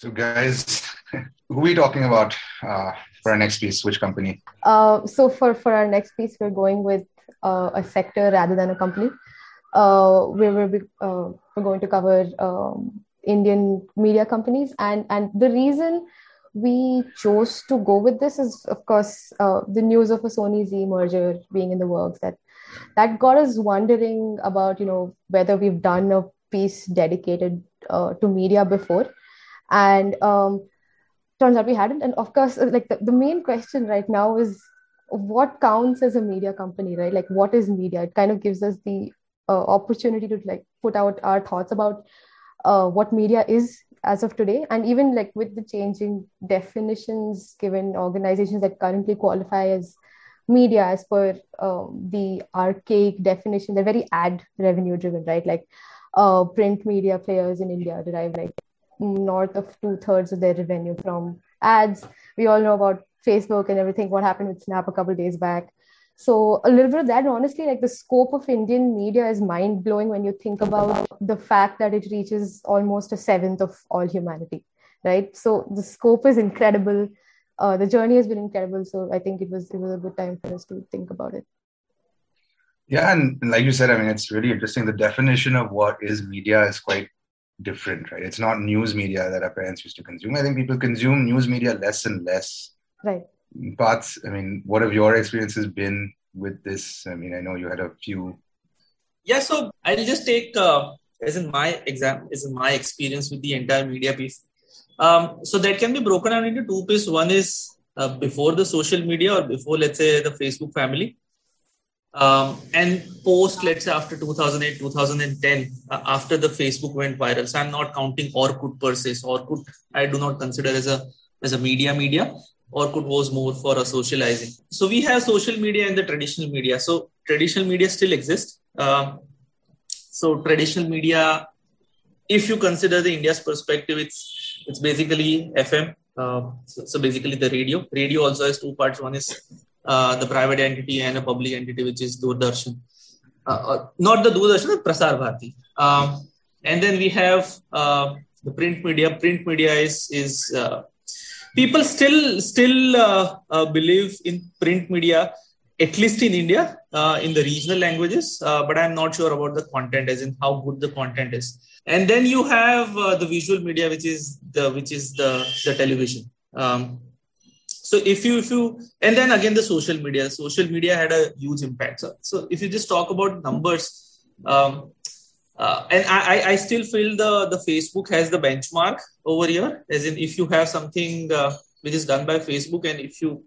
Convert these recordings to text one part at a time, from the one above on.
So, guys, who are we talking about uh, for our next piece? Which company? Uh, so, for, for our next piece, we're going with uh, a sector rather than a company. Uh, we will be, uh, we're going to cover um, Indian media companies, and and the reason we chose to go with this is, of course, uh, the news of a Sony Zee merger being in the works. That that got us wondering about you know whether we've done a piece dedicated uh, to media before, and um, turns out we hadn't. And of course, like the, the main question right now is what counts as a media company, right? Like what is media? It kind of gives us the uh, opportunity to like put out our thoughts about uh, what media is as of today and even like with the changing definitions given organizations that currently qualify as media as per um, the archaic definition they're very ad revenue driven right like uh, print media players in india derive like north of two-thirds of their revenue from ads. We all know about facebook and everything what happened with snap a couple days back. So a little bit of that honestly like the scope of indian media is mind blowing when you think about the fact that it reaches almost a seventh of all humanity right? So the scope is incredible. Uh, the journey has been incredible. So i think it was it was a good time for us to think about it. Yeah and like you said i mean it's really interesting. The definition of what is media is quite different right it's not news media that our parents used to consume i think people consume news media less and less right Parth, I mean, what have your experiences been with this? I mean, I know you had a few. Yeah, so I'll just take uh, as in my exam, as in my experience with the entire media piece. Um, so that can be broken down into two pieces. One is uh, before the social media or before, let's say, the Facebook family. Um, and post, let's say, after 2008, 2010, uh, after the Facebook went viral. So I'm not counting Orkut per se. So Orkut, I do not consider as a as a media media. Orkut was more for a socializing. So we have social media and the traditional media. So traditional media still exists. Uh, so traditional media, if you consider the India's perspective, it's it's basically FM. Uh, so, so, basically the radio. Radio also has two parts. One is uh, the private entity and a public entity, which is Doordarshan. Uh, not the Doordarshan, Prasar Bharati. Um, and then we have uh, the print media. Print media is is uh, people still still uh, uh, believe in print media at least in india uh, in the regional languages uh, but i'm not sure about the content as in how good the content is and then you have uh, the visual media which is the which is the the television um, so if you if you and then again the social media social media had a huge impact so, so if you just talk about numbers um, uh, and I, I still feel the the Facebook has the benchmark over here, as in if you have something uh, which is done by Facebook, and if you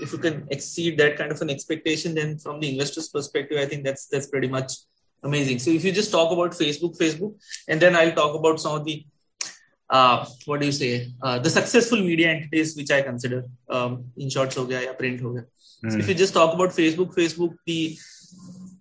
if you can exceed that kind of an expectation, then from the investor's perspective, I think that's that's pretty much amazing. So if you just talk about Facebook, Facebook, and then I'll talk about some of the uh, what do you say uh, the successful media entities which I consider um, in short ho gaya, ya print ho gaya. Mm. So if hmm. you just talk about Facebook, Facebook the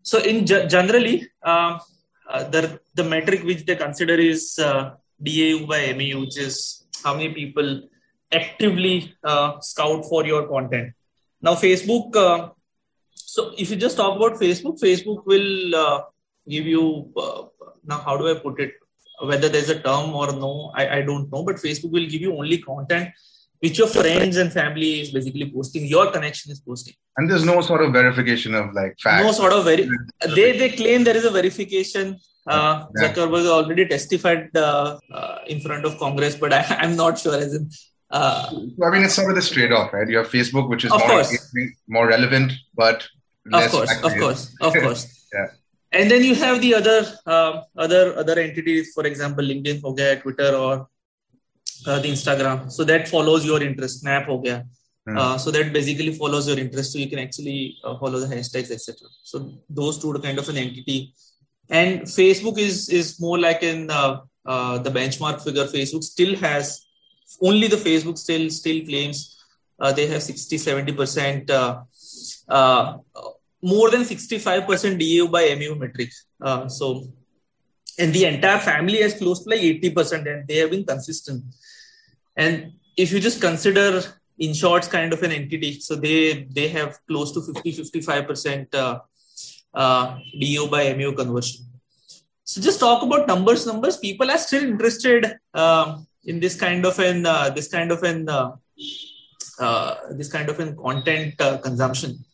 so in generally. Uh, uh, the the metric which they consider is uh, DAU by MAU, which is how many people actively uh, scout for your content. Now, Facebook. Uh, so, if you just talk about Facebook, Facebook will uh, give you. now, how do I put it? Whether there's a term or no, I, I don't know. But Facebook will give you only content which your friends and family is basically posting, your connection is posting. And there's no sort of verification of like facts. No sort of very. They they claim there is a verification. Uh, yeah. Zuckerberg already testified uh, uh, in front of Congress, but I, am not sure. As in, uh, I mean, it's sort of this trade-off, right? You have Facebook, which is more, more relevant, but of course, of course, of course. yeah. And then you have the other uh, other other entities, for example, LinkedIn, okay, Twitter, or uh, the Instagram. So that follows your interest. Snap ho gaya. Hmm. Uh, so that basically follows your interest. So you can actually uh, follow the hashtags, etc. So those two are kind of an entity. And Facebook is is more like in uh, uh, the benchmark figure. Facebook still has only the Facebook still still claims uh, they have 60 70 percent more than 65 percent DAU by MAU metrics. so and the entire family has close to like 80 percent, and they have been consistent. And if you just consider Inshorts kind of an entity, so they they have close to 50 55 percent uh, uh, DAU by MAU conversion. So just talk about numbers. Numbers. People are still interested. Um, in this kind of an uh, this kind of an uh, uh, this kind of an content uh, consumption.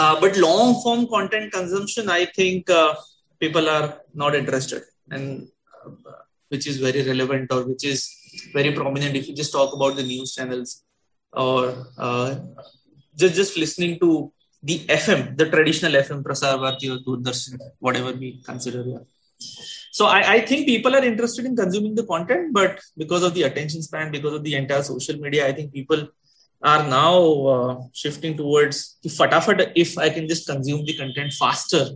Uh, but long form content consumption, I think uh, people are not interested, and which is very relevant or which is very prominent. If you just talk about the news channels or just just listening to the FM, the traditional FM, Prasar Bharati or Doordarshan, whatever we consider. Yeah. So I, I, think people are interested in consuming the content, but because of the attention span, because of the entire social media, I think people are now uh, shifting towards fatafat if I can just consume the content faster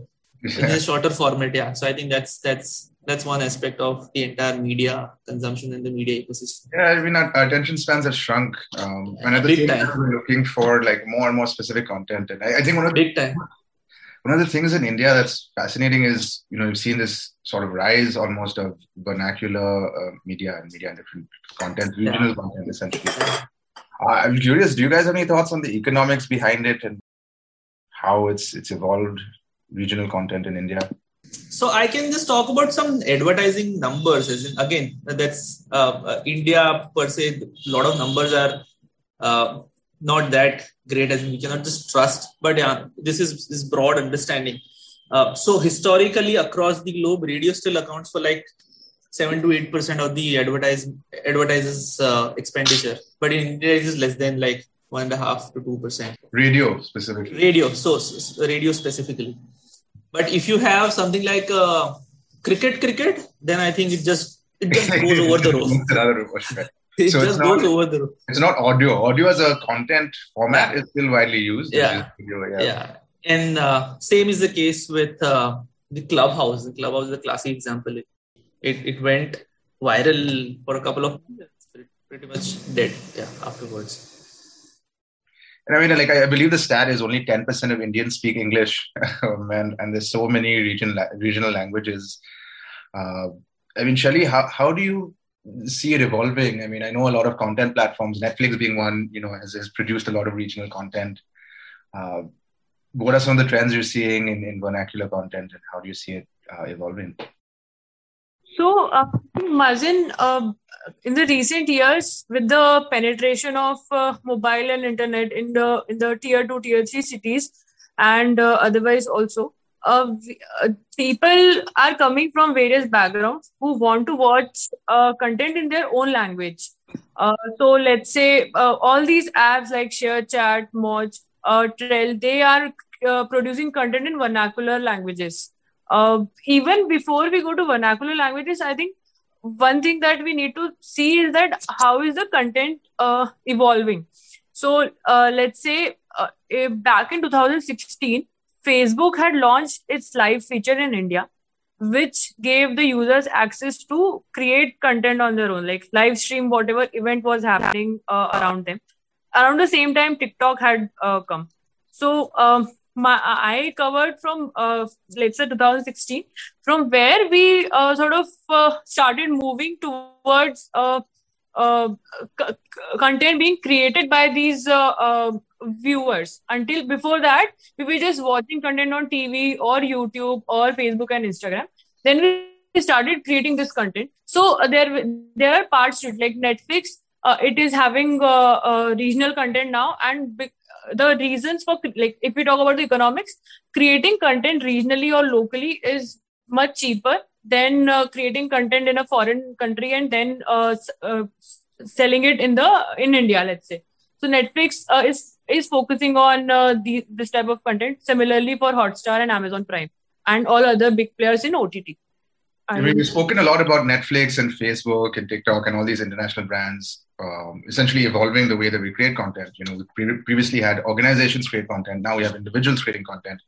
in a shorter format. Yeah. So I think that's that's that's one aspect of the entire media consumption and the media ecosystem. Yeah, I mean, our attention spans have shrunk. Um, and at the time, we're looking for like more and more specific content. And I, I think one of the, big time. One of the things in India that's fascinating is, you know, you've seen this sort of rise almost of vernacular uh, media and media and different content, regional yeah. content essentially. Uh, I'm curious, do you guys have any thoughts on the economics behind it and how it's it's evolved regional content in India? So I can just talk about some advertising numbers. In, again, that's uh, uh, India per se. A lot of numbers are uh, not that great as we cannot just trust. But yeah, this is this broad understanding. Uh, so historically, across the globe, radio still accounts for like seven to eight percent of the advertise advertisers uh, expenditure, but in India it is less than like one and a half to two percent. Radio specifically. Radio, so, so radio specifically. But if you have something like uh, cricket, cricket, then I think it just it just goes over the roof. it so just not, goes over the roof. It's not audio. Audio as a content format is still widely used. Yeah. Video, yeah. yeah. And uh, same is the case with uh, the clubhouse. The clubhouse is a classic example. It, it, went viral for a couple of months. Pretty much dead. Yeah. Afterwards. And I mean, like I believe the stat is only ten percent of Indians speak English, um, and and there's so many regional regional languages. Uh, I mean, Shelly, how how do you see it evolving? I mean, I know a lot of content platforms, Netflix being one, you know, has, has produced a lot of regional content. Uh, what are some of the trends you're seeing in, in vernacular content, and how do you see it uh, evolving? So, uh, uh, in the recent years, with the penetration of uh, mobile and internet in the in the tier two, tier three cities, and uh, otherwise also, uh, uh, people are coming from various backgrounds who want to watch content in their own language. so, let's say all these apps like ShareChat, Moj, Trell, they are producing content in vernacular languages uh, even before we go to vernacular languages, I think one thing that we need to see is that how is the content uh, evolving. So uh, let's say uh, back in 2016, Facebook had launched its live feature in India, which gave the users access to create content on their own, like live stream whatever event was happening uh, around them. Around the same time, TikTok had uh, come. So um, my, I covered from uh, let's say 2016, from where we uh, sort of uh, started moving towards uh, uh, c- content being created by these uh, viewers. Until before that, we were just watching content on TV or YouTube or Facebook and Instagram. Then we started creating this content. So there there are parts to it, like Netflix. it is having regional content now, and the reasons for like if we talk about the economics creating content regionally or locally is much cheaper than uh, creating content in a foreign country and then uh, uh, selling it in the in india let's say. So netflix uh, is is focusing on uh, the, this type of content. Similarly for hotstar and amazon prime and all other big players in ott I mean, we've spoken a lot about Netflix and Facebook and TikTok and all these international brands um, essentially evolving the way that we create content. You know, we pre- previously had organizations create content. Now we have individuals creating content.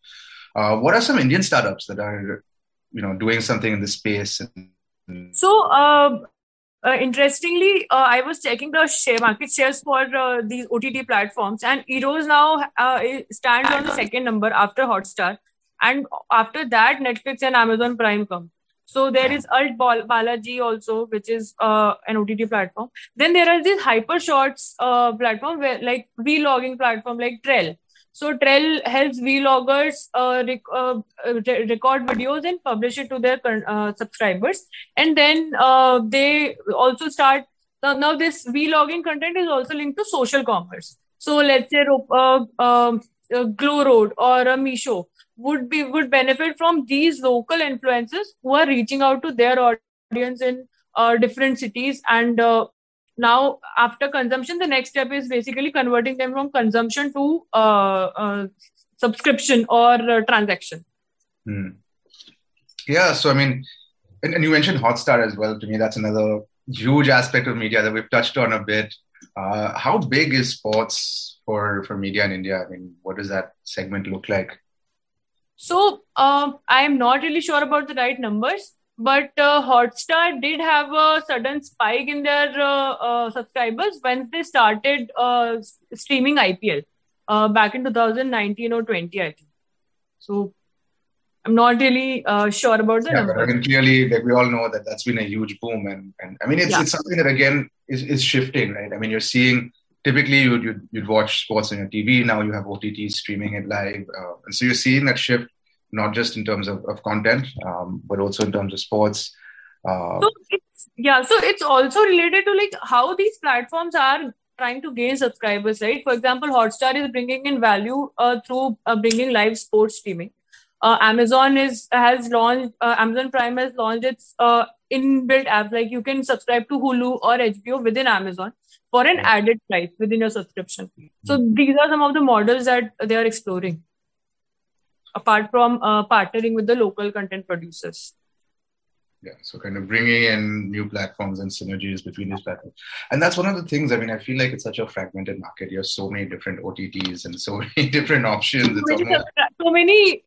Uh, what are some Indian startups that are, you know, doing something in this space? So, uh, uh, interestingly, uh, I was checking the share market shares for uh, these OTT platforms, and Eros now uh, stands on the second number after Hotstar, and after that, Netflix and Amazon Prime come. So there is Alt Balaji also, which is uh, an OTT platform. Then there are these hyper shorts uh, platform where like vlogging platform like Trell. So Trell helps vloggers uh, rec- uh, re- record videos and publish it to their uh, subscribers, and then uh, they also start now this vlogging content is also linked to social commerce. So let's say uh, uh, uh, GlowRoad or a Meesho would be would benefit from these local influencers who are reaching out to their audience in uh, different cities. And uh, now after consumption the next step is basically converting them from consumption to uh, uh subscription or uh, transaction. Hmm. yeah so i mean and, and, you mentioned hotstar as well. To me that's another huge aspect of media that we've touched on a bit. Uh, how big is sports for for media in india? I mean what does that segment look like so um, i am not really sure about the right numbers but uh, Hotstar did have a sudden spike in their uh, uh, subscribers when they started uh, streaming IPL uh, back in 2019 or 20, I think. So I'm not really uh, sure about the yeah, number. But I mean, clearly, like we all know that that's been a huge boom, and and I mean, it's yeah. it's something that again is is shifting, right? I mean, you're seeing typically you'd you'd, you'd watch sports on your TV. Now you have OTT streaming it live, and so you're seeing that shift not just in terms of, of content, um, but also in terms of sports. Uh, so it's, yeah, so it's also related to like how these platforms are trying to gain subscribers, right? For example, Hotstar is bringing in value uh, through uh, bringing live sports streaming. Uh, Amazon is has launched uh, Amazon Prime has launched its uh, inbuilt app. Like you can subscribe to Hulu or HBO within Amazon for an added price within your subscription. So these are some of the models that they are exploring apart from uh, partnering with the local content producers. Yeah so kind of bringing in new platforms and synergies between these platforms. And that's one of the things i mean i feel like it's such a fragmented market. You have so many different otts and so many different options. So many, almost... so many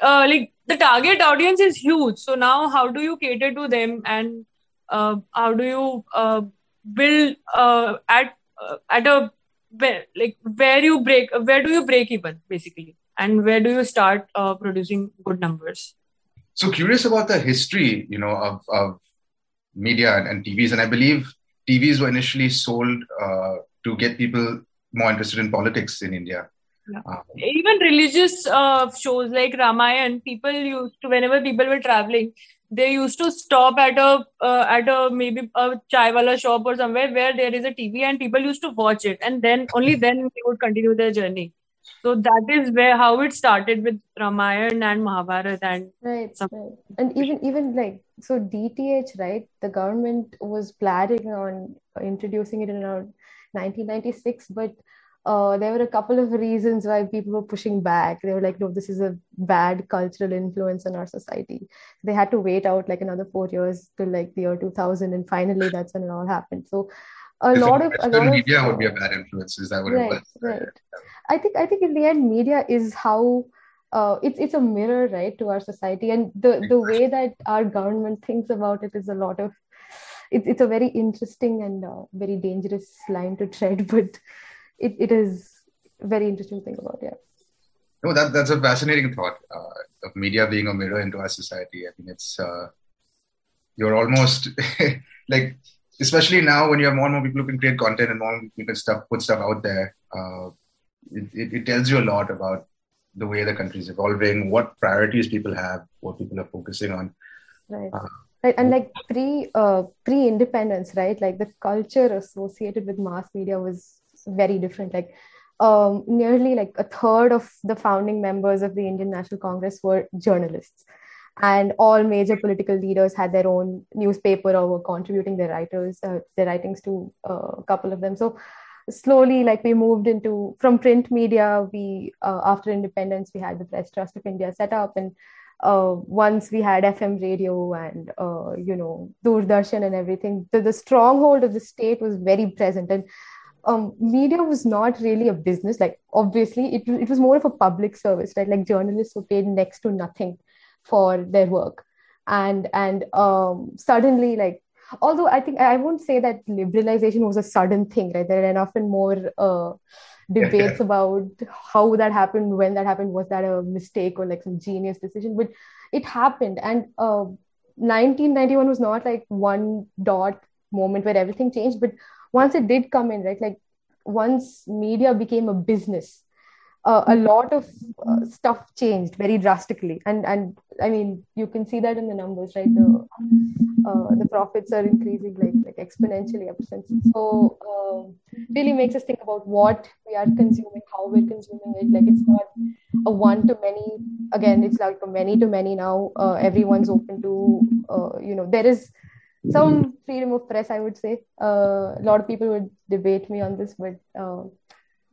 uh, like the target audience is huge. So now how do you cater to them? And uh, how do you uh, build uh, at uh, at a like where you break where do you break even basically and where do you start uh, producing good numbers? So curious about the history you know of, of media and, and tvs and i believe tvs were initially sold uh, to get people more interested in politics in india. Yeah. Um, even religious uh, shows like Ramayan, people used to whenever people were traveling, they used to stop at a uh, at a maybe a chai wala shop or somewhere where there is a TV and people used to watch it, and then only then they would continue their journey so that is where how it started with Ramayana and Mahabharata and right, some... right. and even even like so DTH right the government was planning on introducing it in around 1996 but uh, there were a couple of reasons why people were pushing back. They were like, no, this is a bad cultural influence in our society. They had to wait out like another four years till like the year 2000, and finally that's when it all happened. So a lot of a lot media of, would be a bad influence. Is that what right, it was? Right. I think I think in the end, media is how uh, it's it's a mirror, right, to our society, and the the way that our government thinks about it is a lot of. It's it's a very interesting and uh, very dangerous line to tread, but it, it is very interesting to think about. Yeah. No, that that's a fascinating thought uh, of media being a mirror into our society. I mean, it's uh, you're almost like especially now when you have more and more people who can create content and more people stuff put stuff out there, uh, it, it, it, tells you a lot about the way the country is evolving, what priorities people have, what people are focusing on. Right. Uh, right. And like pre uh, pre independence, right? Like the culture associated with mass media was very different. Like um, nearly like a third of the founding members of the Indian National Congress were journalists and all major political leaders had their own newspaper or were contributing their writers uh, their writings to uh, a couple of them. So slowly like we moved into from print media we uh, after independence we had the press trust of india set up. And uh, once we had fm radio and uh, you know doordarshan and everything the, the stronghold of the state was very present. And um, media was not really a business. Like obviously it, it was more of a public service right? Like journalists were paid next to nothing for their work. And and um, suddenly like although i think i won't say that liberalization was a sudden thing right? There are often more uh, debates about how that happened when that happened was that a mistake or like some genius decision? But it happened. And uh, 1991 was not like one dot moment where everything changed but once it did come in right like once media became a business uh, a lot of uh, stuff changed very drastically. And and i mean you can see that in the numbers right? The uh, the profits are increasing like like exponentially ever since. So um, really makes us think about what we are consuming how we're consuming it. Like it's not a one to many. Again it's like a many to many now. Uh, everyone's open to uh, you know there is some freedom of press i would say. Uh, a lot of people would debate me on this but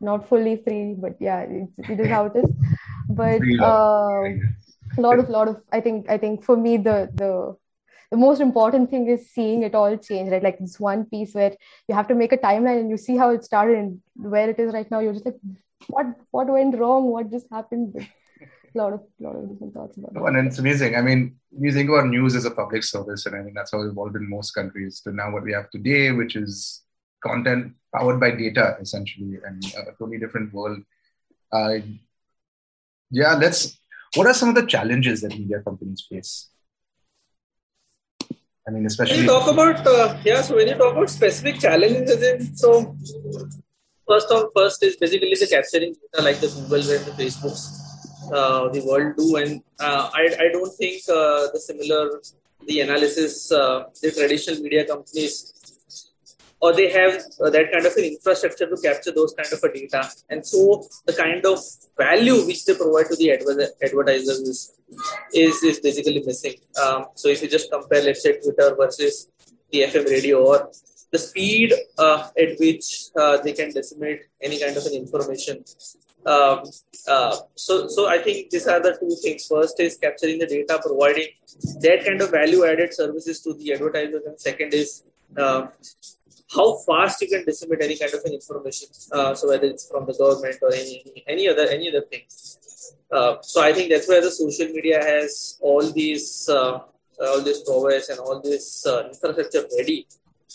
not fully free, but yeah, it's, it is how it is. But uh, a lot of lot of I think I think for me the the the most important thing is seeing it all change, right? Like this one piece where you have to make a timeline and you see how it started and where it is right now. You're just like, what what went wrong? What just happened? But a lot of lot of different thoughts about it. And it's amazing. I mean, you think about news as a public service, and I think that's how it evolved in most countries to now what we have today, which is content powered by data essentially and a totally different world. Uh, yeah let's what are some of the challenges that media companies face? I mean especially when you talk about uh, yeah so when you talk about specific challenges in so first of first is basically the capturing data like the google and the facebooks uh, the world do and uh, I, I don't think uh, the similar the analysis uh, the traditional media companies or they have uh, that kind of an infrastructure to capture those kind of a data. And so the kind of value which they provide to the adver- advertisers is, is, is basically missing. Um, so if you just compare, let's say, Twitter versus the FM radio or the speed uh, at which uh, they can disseminate any kind of an information. Um, uh, so, so I think these are the two things. First is capturing the data, providing that kind of value-added services to the advertisers, and second is uh, how fast you can disseminate any kind of an information. Uh, so whether it's from the government or any any other any other thing. Uh, so I think that's where the social media has all these uh, all this prowess and all this uh, infrastructure ready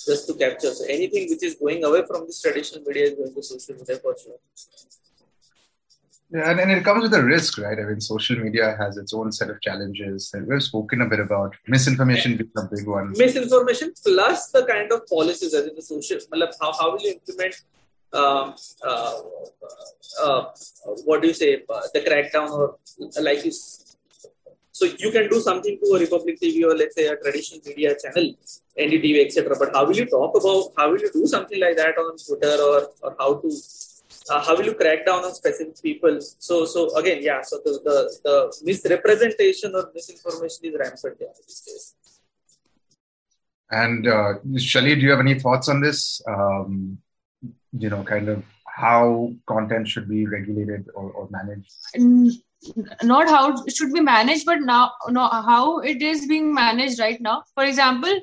just to capture. So anything which is going away from this traditional media is going to social media for sure. Yeah, and, and it comes with a risk, right? I mean, social media has its own set of challenges that we've spoken a bit about. Misinformation being a big one. Misinformation plus the kind of policies as in the social, how, how will you implement um, uh, uh, what do you say, uh, the crackdown or like you so you can do something to a Republic TV or let's say a traditional media channel, NDTV, etc. But how will you talk about, how will you do something like that on Twitter or, or how to uh, how will you crack down on specific people? So, so again, yeah. So the the, the misrepresentation or misinformation is rampant yeah, these days. And uh, Shali, do you have any thoughts on this? Um, you know, kind of how content should be regulated or, or managed. Not how it should be managed, but now no, how it is being managed right now. For example,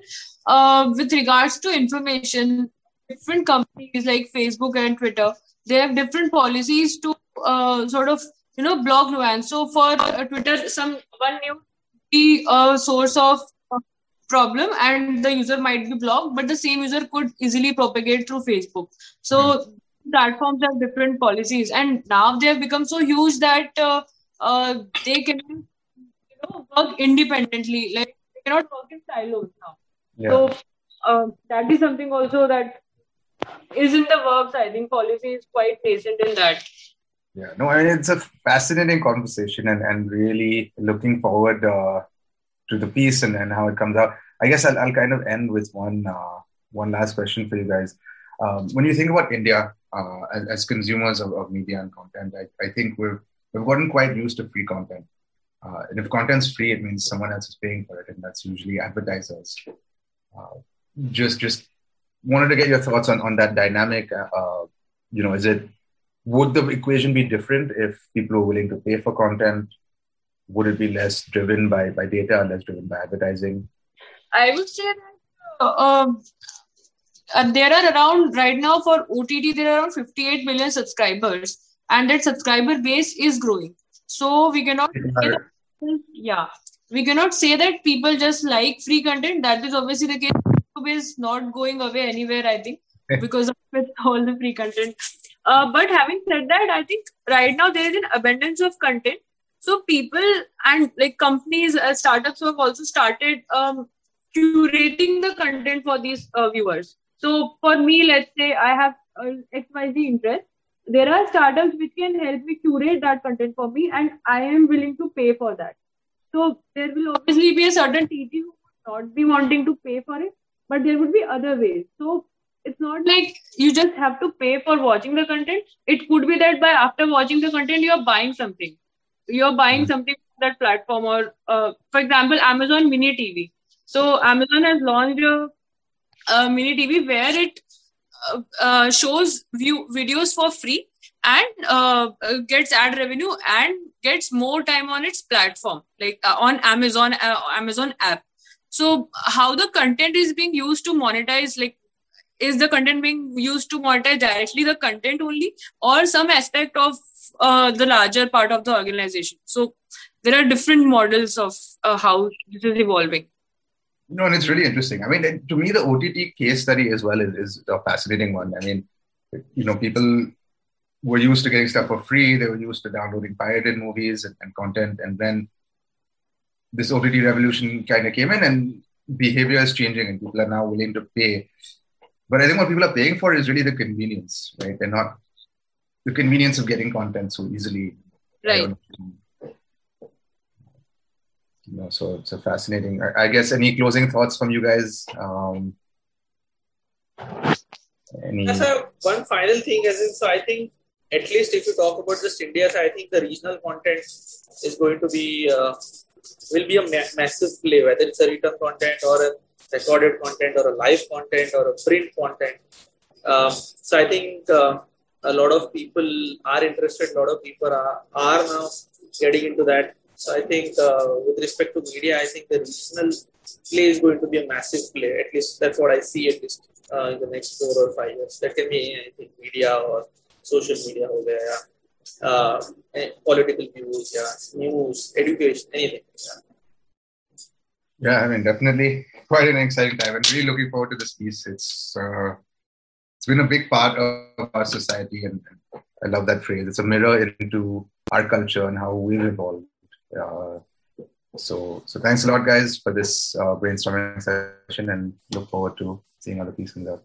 uh, with regards to information, different companies like Facebook and Twitter they have different policies to uh, sort of you know block nuance. So for uh, Twitter, some one new be a source of problem and the user might be blocked, but the same user could easily propagate through Facebook. So mm-hmm. platforms have different policies, and now they have become so huge that uh, uh, they can you know work independently. Like they cannot work in silos now. Yeah. So uh, that is something also that is in the works. I think policy is quite nascent in that. Yeah, no, I mean, it's a fascinating conversation and, and really looking forward uh, to the piece and, and how it comes out. I guess I'll, I'll kind of end with one uh, one last question for you guys. Um, when you think about India uh, as, as, consumers of, of, media and content, I, I, think we've, we've gotten quite used to free content. Uh, and if content's free, it means someone else is paying for it, and that's usually advertisers. Uh, just just wanted to get your thoughts on, on that dynamic. Uh, you know, is it would the equation be different if people were willing to pay for content? Would it be less driven by by data, less driven by advertising? I would say that uh, uh, there are around right now for OTT there are around 58 million subscribers, and that subscriber base is growing. So we cannot, yeah, we cannot say that people just like free content. That is obviously the case is not going away anywhere, I think, because of all the free content. Uh, but having said that, I think right now there is an abundance of content. So people and like companies, uh, startups have also started um, curating the content for these uh, viewers. So for me, let's say I have uh, XYZ interest. there are startups which can help me curate that content for me and i am willing to pay for that so there will obviously be a certain TG who would not be wanting to pay for it but there would be other ways. So it's not like you just have to pay for watching the content. It could be that by after watching the content you're buying something. You're buying mm-hmm. something from that platform or uh, for example amazon mini tv so amazon has launched a, a mini tv where it uh, uh, shows view videos for free and uh, uh, gets ad revenue and gets more time on its platform like uh, on amazon amazon app so how the content is being used to monetize like is the content being used to monetize directly the content only or some aspect of uh, the larger part of the organization? So there are different models of uh, how this is evolving. No and it's really interesting. I mean to me the ott case study as well is, is a fascinating one. I mean you know people were used to getting stuff for free. They were used to downloading pirated movies and, and content. And then this ott revolution kind of came in and behavior is changing and people are now willing to pay but I think what people are paying for is really the convenience, right? They're not the convenience of getting content so easily. Right. You know, so it's a fascinating. I, I guess any closing thoughts from you guys? Um, any... So one final thing is, in, so I think at least if you talk about just India, so I think the regional content is going to be uh, will be a ma- massive play, whether it's a written content or a recorded content or a live content or a print content. Um, so I think uh, a lot of people are interested. A lot of people are, are now getting into that. So I think uh, with respect to media, I think the regional play is going to be a massive play. At least that's what I see at least uh, in the next four or five years. That can be anything, media or social media over there. Uh, political views, yeah, news, education, anything. Yeah. Yeah, I mean, definitely quite an exciting time, and really looking forward to this piece. It's uh, it's been a big part of our society, and, I love that phrase. It's a mirror into our culture and how we've evolved. Uh, so, so thanks a lot, guys, for this uh, brainstorming session, and look forward to seeing other pieces out.